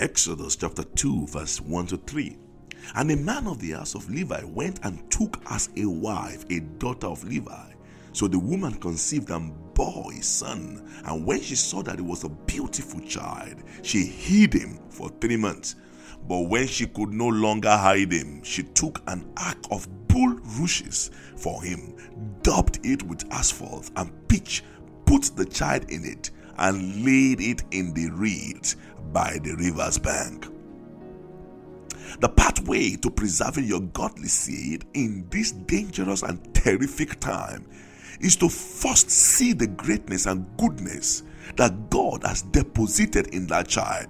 Exodus chapter 2, verse 1 to 3. And a man of the house of Levi went and took as a wife a daughter of Levi. So the woman conceived and bore a son. And when she saw that it was a beautiful child, she hid him for three months. But when she could no longer hide him, she took an ark of bulrushes for him, daubed it with asphalt and pitch, put the child in it, and laid it in the reeds by the river's bank. The pathway to preserving your godly seed in this dangerous and terrific time is to first see the greatness and goodness that God has deposited in that child.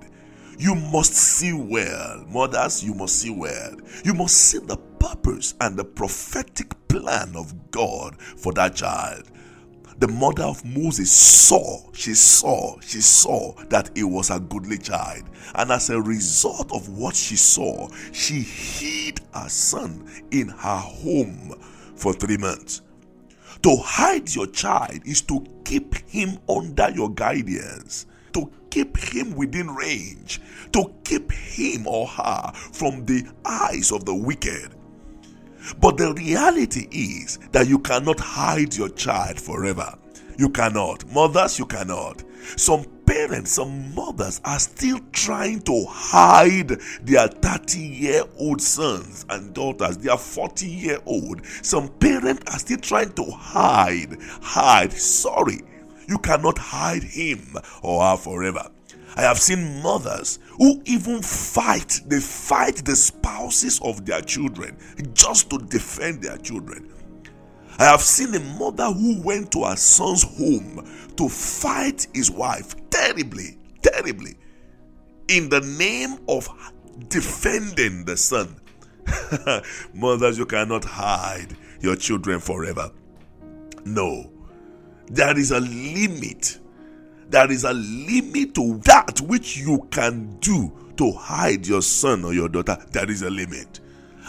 You must see well, mothers, you must see well. You must see the purpose and the prophetic plan of God for that child the mother of Moses saw, she saw, she saw that it was a goodly child. And as a result of what she saw, she hid her son in her home for three months. To hide your child is to keep him under your guidance, to keep him within range, to keep him or her from the eyes of the wicked. But the reality is that you cannot hide your child forever. You cannot. Mothers, you cannot. Some parents, some mothers are still trying to hide their 30 year old sons and daughters, their 40 year old. Some parents are still trying to hide, hide. Sorry, you cannot hide him or her forever. I have seen mothers who even fight, they fight the spouses of their children just to defend their children. I have seen a mother who went to her son's home to fight his wife terribly, terribly, in the name of defending the son. Mothers, you cannot hide your children forever. No, there is a limit there is a limit to that which you can do to hide your son or your daughter. There is a limit.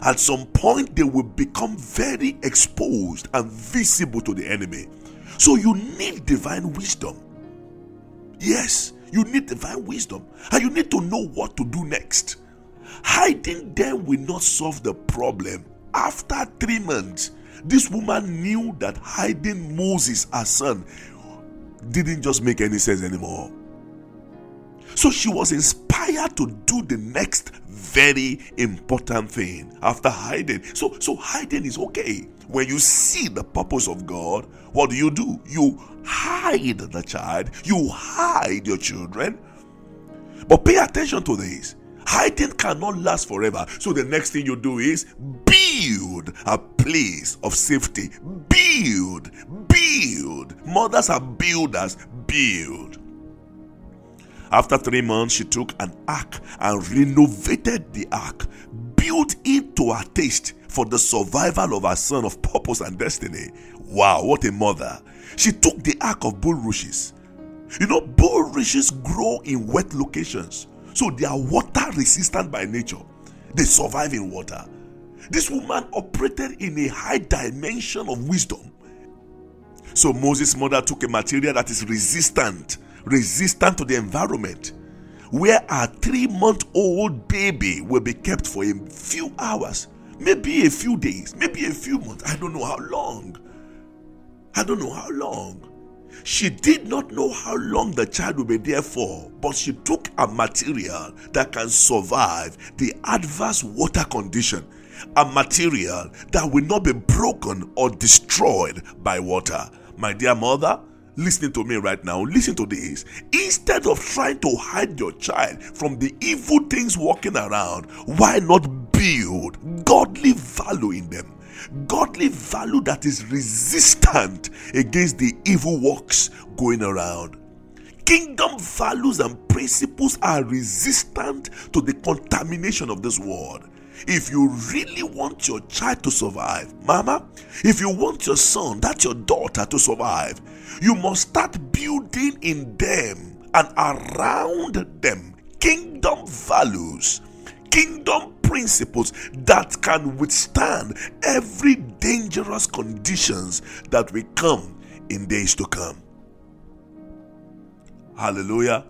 At some point, they will become very exposed and visible to the enemy. So, you need divine wisdom. Yes, you need divine wisdom, and you need to know what to do next. Hiding them will not solve the problem. After three months, this woman knew that hiding Moses, her son, didn't just make any sense anymore. So she was inspired to do the next very important thing after hiding. So, so hiding is okay. When you see the purpose of God, what do you do? You hide the child, you hide your children. But pay attention to this. Hiding cannot last forever. So the next thing you do is build a place of safety. Build, build. Mothers are builders. Build. After three months, she took an ark and renovated the ark, built it to her taste for the survival of her son of purpose and destiny. Wow, what a mother! She took the ark of bulrushes. You know, bulrushes grow in wet locations. So they are water resistant by nature. They survive in water. This woman operated in a high dimension of wisdom. So Moses' mother took a material that is resistant, resistant to the environment, where a three month old baby will be kept for a few hours, maybe a few days, maybe a few months. I don't know how long. I don't know how long. She did not know how long the child would be there for, but she took a material that can survive the adverse water condition, a material that will not be broken or destroyed by water. My dear mother, listening to me right now, listen to this. Instead of trying to hide your child from the evil things walking around, why not build godly value in them? godly value that is resistant against the evil works going around. Kingdom values and principles are resistant to the contamination of this world. If you really want your child to survive, mama, if you want your son, that's your daughter to survive, you must start building in them and around them kingdom values, kingdom principles that can withstand every dangerous conditions that will come in days to come. Hallelujah.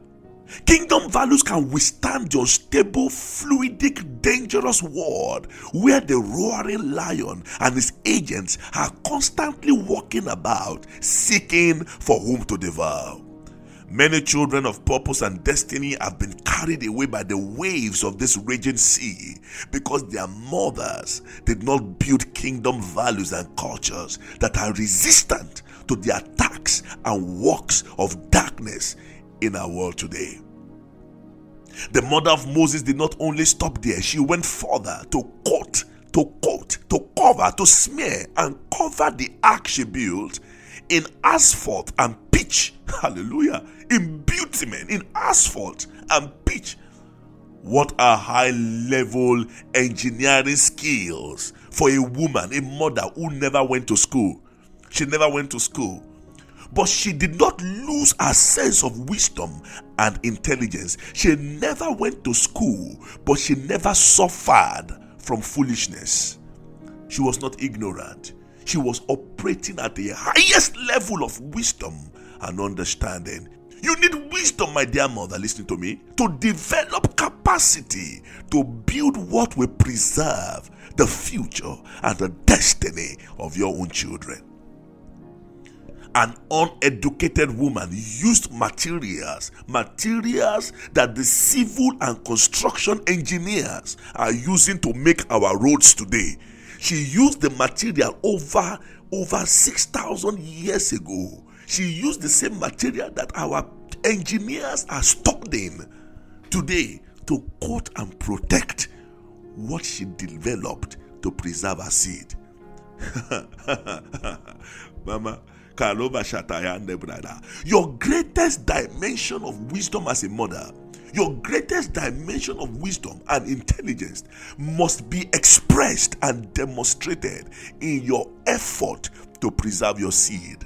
Kingdom values can withstand the unstable, fluidic, dangerous world where the roaring lion and his agents are constantly walking about seeking for whom to devour. Many children of purpose and destiny have been carried away by the waves of this raging sea because their mothers did not build kingdom values and cultures that are resistant to the attacks and works of darkness in our world today. The mother of Moses did not only stop there, she went further to coat, to coat, to cover, to smear and cover the ark she built in asphalt and pitch. Hallelujah. In bitumen, in asphalt and pitch. What are high level engineering skills for a woman, a mother who never went to school? She never went to school. But she did not lose her sense of wisdom and intelligence. She never went to school, but she never suffered from foolishness. She was not ignorant. She was operating at the highest level of wisdom and understanding. You need wisdom, my dear mother, listening to me, to develop capacity to build what will preserve the future and the destiny of your own children an uneducated woman used materials, materials that the civil and construction engineers are using to make our roads today. She used the material over over 6,000 years ago. She used the same material that our engineers are studying today to coat and protect what she developed to preserve her seed. Mama, your greatest dimension of wisdom as a mother, your greatest dimension of wisdom and intelligence must be expressed and demonstrated in your effort to preserve your seed.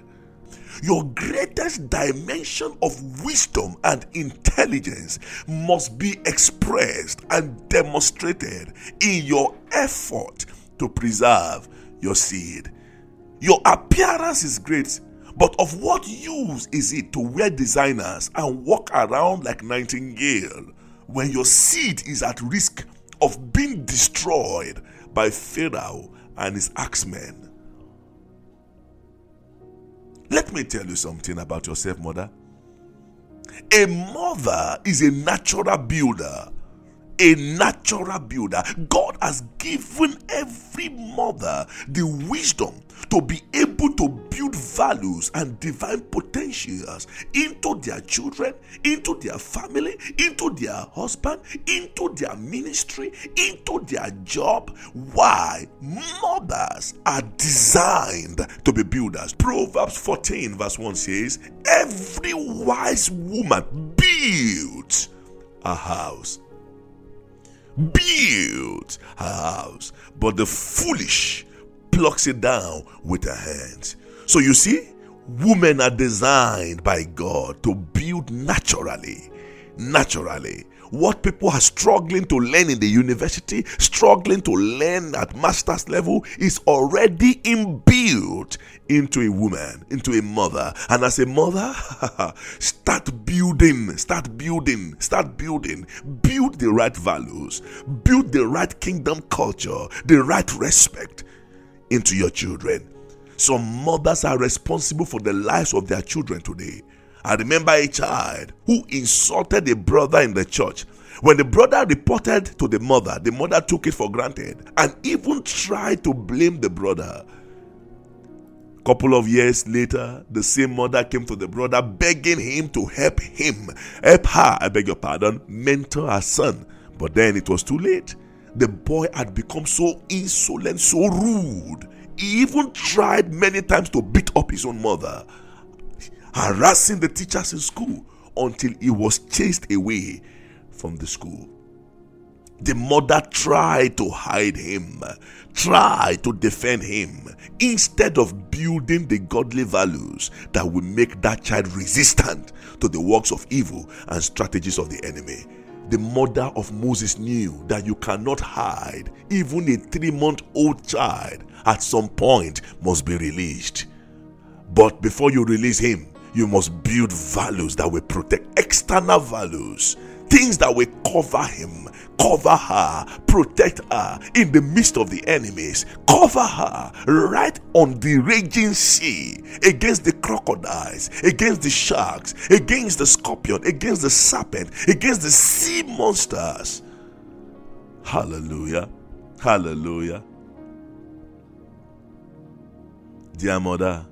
Your greatest dimension of wisdom and intelligence must be expressed and demonstrated in your effort to preserve your seed. Your appearance is great, but of what use is it to wear designers and walk around like Nightingale when your seed is at risk of being destroyed by Pharaoh and his axemen? Let me tell you something about yourself, mother. A mother is a natural builder a natural builder. God has given every mother the wisdom to be able to build values and divine potentials into their children, into their family, into their husband, into their ministry, into their job. Why? Mothers are designed to be builders. Proverbs 14, verse 1 says, Every wise woman builds a house builds her house, but the foolish plucks it down with her hands. So you see, women are designed by God to build naturally. Naturally what people are struggling to learn in the university, struggling to learn at master's level, is already inbuilt into a woman, into a mother. And as a mother, start building, start building, start building. Build the right values, build the right kingdom culture, the right respect into your children. Some mothers are responsible for the lives of their children today. I remember a child who insulted a brother in the church. When the brother reported to the mother, the mother took it for granted and even tried to blame the brother. Couple of years later, the same mother came to the brother begging him to help him, help her, I beg your pardon, mentor her son. But then it was too late. The boy had become so insolent, so rude. He even tried many times to beat up his own mother harassing the teachers in school until he was chased away from the school. The mother tried to hide him, tried to defend him, instead of building the godly values that will make that child resistant to the works of evil and strategies of the enemy. The mother of Moses knew that you cannot hide, even a three month old child at some point must be released. But before you release him, You must build values that will protect external values, things that will cover him, cover her, protect her in the midst of the enemies, cover her right on the raging sea against the crocodiles, against the sharks, against the scorpion, against the serpent, against the sea monsters. Hallelujah. Hallelujah. Dear mother,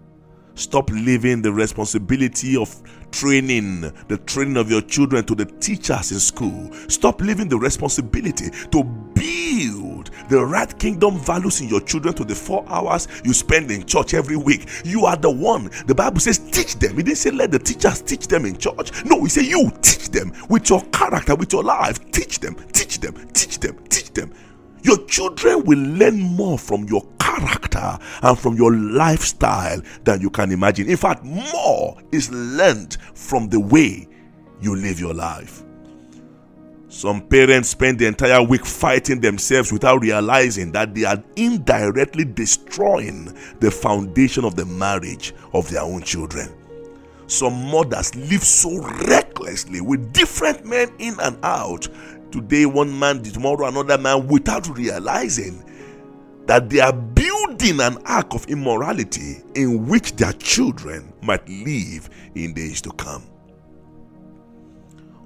stop leaving the responsibility of training, the training of your children to the teachers in school. Stop leaving the responsibility to build the right kingdom values in your children to the four hours you spend in church every week. You are the one. The Bible says, teach them. It didn't say, let the teachers teach them in church. No, he said, you teach them with your character, with your life. Teach them, teach them, teach them, teach them. Your children will learn more from your character and from your lifestyle than you can imagine. In fact, more is learned from the way you live your life. Some parents spend the entire week fighting themselves without realizing that they are indirectly destroying the foundation of the marriage of their own children. Some mothers live so recklessly with different men in and out today one man, tomorrow another man, without realizing that they are building an ark of immorality in which their children might live in days to come.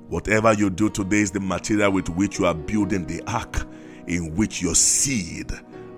Whatever you do today is the material with which you are building the ark in which your seed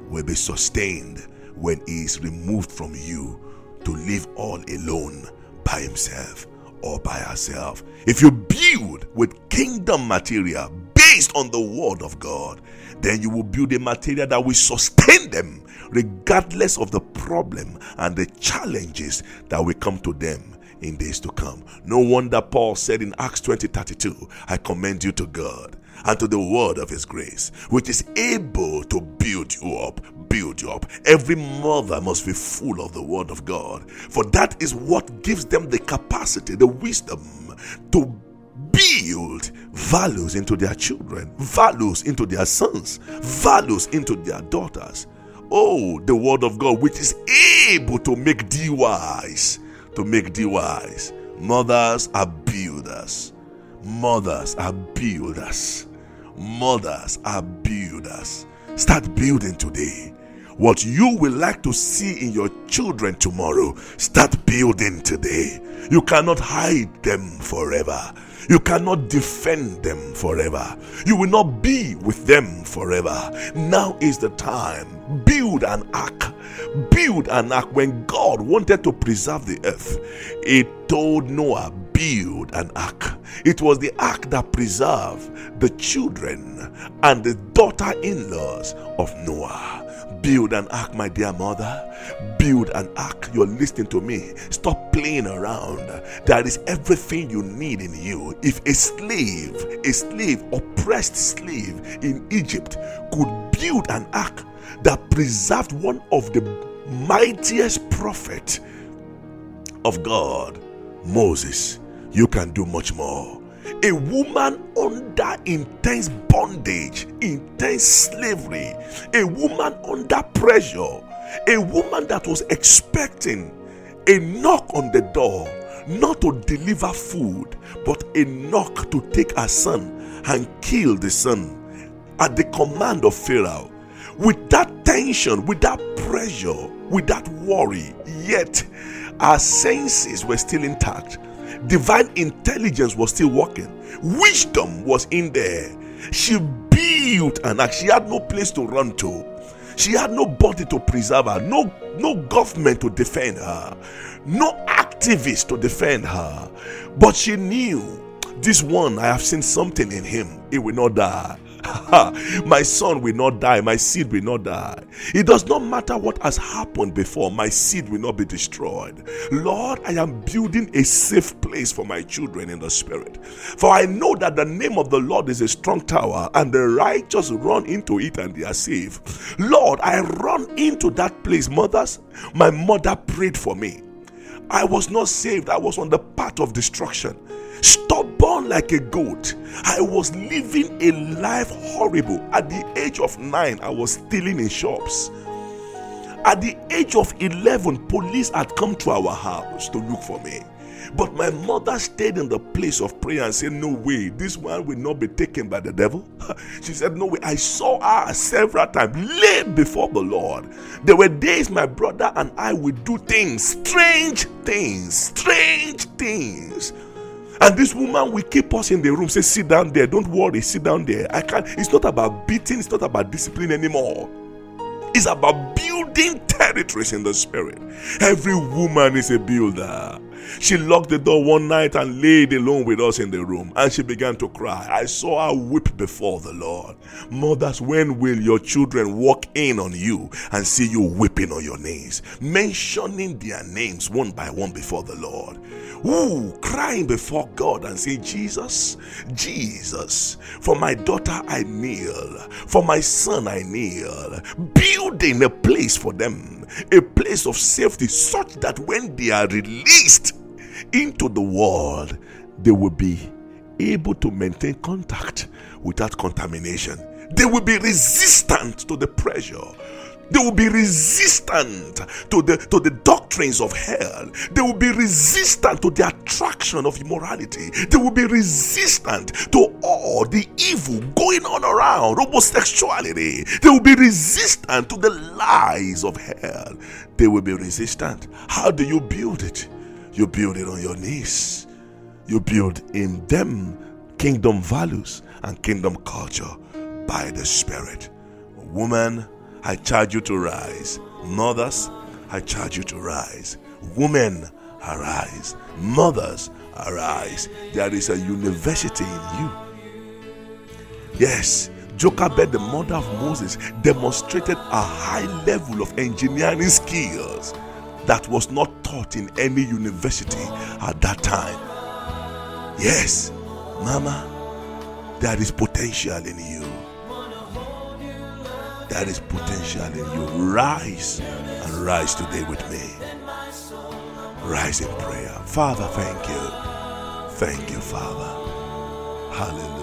will be sustained when he is removed from you to live all alone by himself or by herself. If you build with kingdom material, based on the word of God, then you will build a material that will sustain them regardless of the problem and the challenges that will come to them in days to come. No wonder Paul said in Acts 20 32, I commend you to God and to the word of his grace, which is able to build you up. Build you up. Every mother must be full of the word of God, for that is what gives them the capacity, the wisdom to build values into their children, values into their sons, values into their daughters. Oh, the word of God, which is able to make thee wise, to make thee wise. Mothers are builders. Mothers are builders. Mothers are builders. Start building today. What you will like to see in your children tomorrow, start building today. You cannot hide them forever. You cannot defend them forever. You will not be with them forever. Now is the time. Build an ark. Build an ark. When God wanted to preserve the earth, He told Noah, Build an ark. It was the ark that preserved the children and the daughter in laws of Noah. Build an ark, my dear mother. Build an ark. You're listening to me. Stop playing around. There is everything you need in you. If a slave, a slave, oppressed slave in Egypt could build an ark that preserved one of the mightiest prophet of God, Moses, you can do much more a woman under intense bondage, intense slavery, a woman under pressure, a woman that was expecting a knock on the door, not to deliver food, but a knock to take her son and kill the son at the command of Pharaoh. With that tension, with that pressure, with that worry, yet our senses were still intact divine intelligence was still working, wisdom was in there. She built an ark. She had no place to run to. She had nobody to preserve her, no, no government to defend her, no activist to defend her. But she knew this one, I have seen something in him, he will not die. my son will not die, my seed will not die. It does not matter what has happened before, my seed will not be destroyed. Lord, I am building a safe place for my children in the spirit. For I know that the name of the Lord is a strong tower, and the righteous run into it and they are safe. Lord, I run into that place. Mothers, my mother prayed for me. I was not saved, I was on the path of destruction stubborn like a goat. I was living a life horrible. At the age of nine, I was stealing in shops. At the age of 11, police had come to our house to look for me. But my mother stayed in the place of prayer and said, No way, this one will not be taken by the devil. She said, No way. I saw her several times lay before the Lord. There were days my brother and I would do things, strange things, strange things. And this woman will keep us in the room, say, Sit down there, don't worry, sit down there. I can't, it's not about beating, it's not about discipline anymore. It's about building territories in the spirit. Every woman is a builder. She locked the door one night and laid alone with us in the room, and she began to cry. I saw her weep before the Lord. Mothers, when will your children walk in on you and see you weeping on your knees, mentioning their names one by one before the Lord? Ooh, crying before God and saying, Jesus, Jesus, for my daughter I kneel, for my son I kneel, building a place for them, a place of safety, such that when they are released into the world, they will be able to maintain contact without contamination. They will be resistant to the pressure they will be resistant to the, to the doctrines of hell. They will be resistant to the attraction of immorality. They will be resistant to all the evil going on around, homosexuality. They will be resistant to the lies of hell. They will be resistant. How do you build it? You build it on your knees. You build in them kingdom values and kingdom culture by the Spirit. Woman, I charge you to rise. Mothers, I charge you to rise. Women, arise. Mothers, arise. There is a university in you. Yes, Jochebed, the mother of Moses, demonstrated a high level of engineering skills that was not taught in any university at that time. Yes, Mama, there is potential in you. There is potential in you. Rise and rise today with me. Rise in prayer. Father, thank you. Thank you, Father. Hallelujah.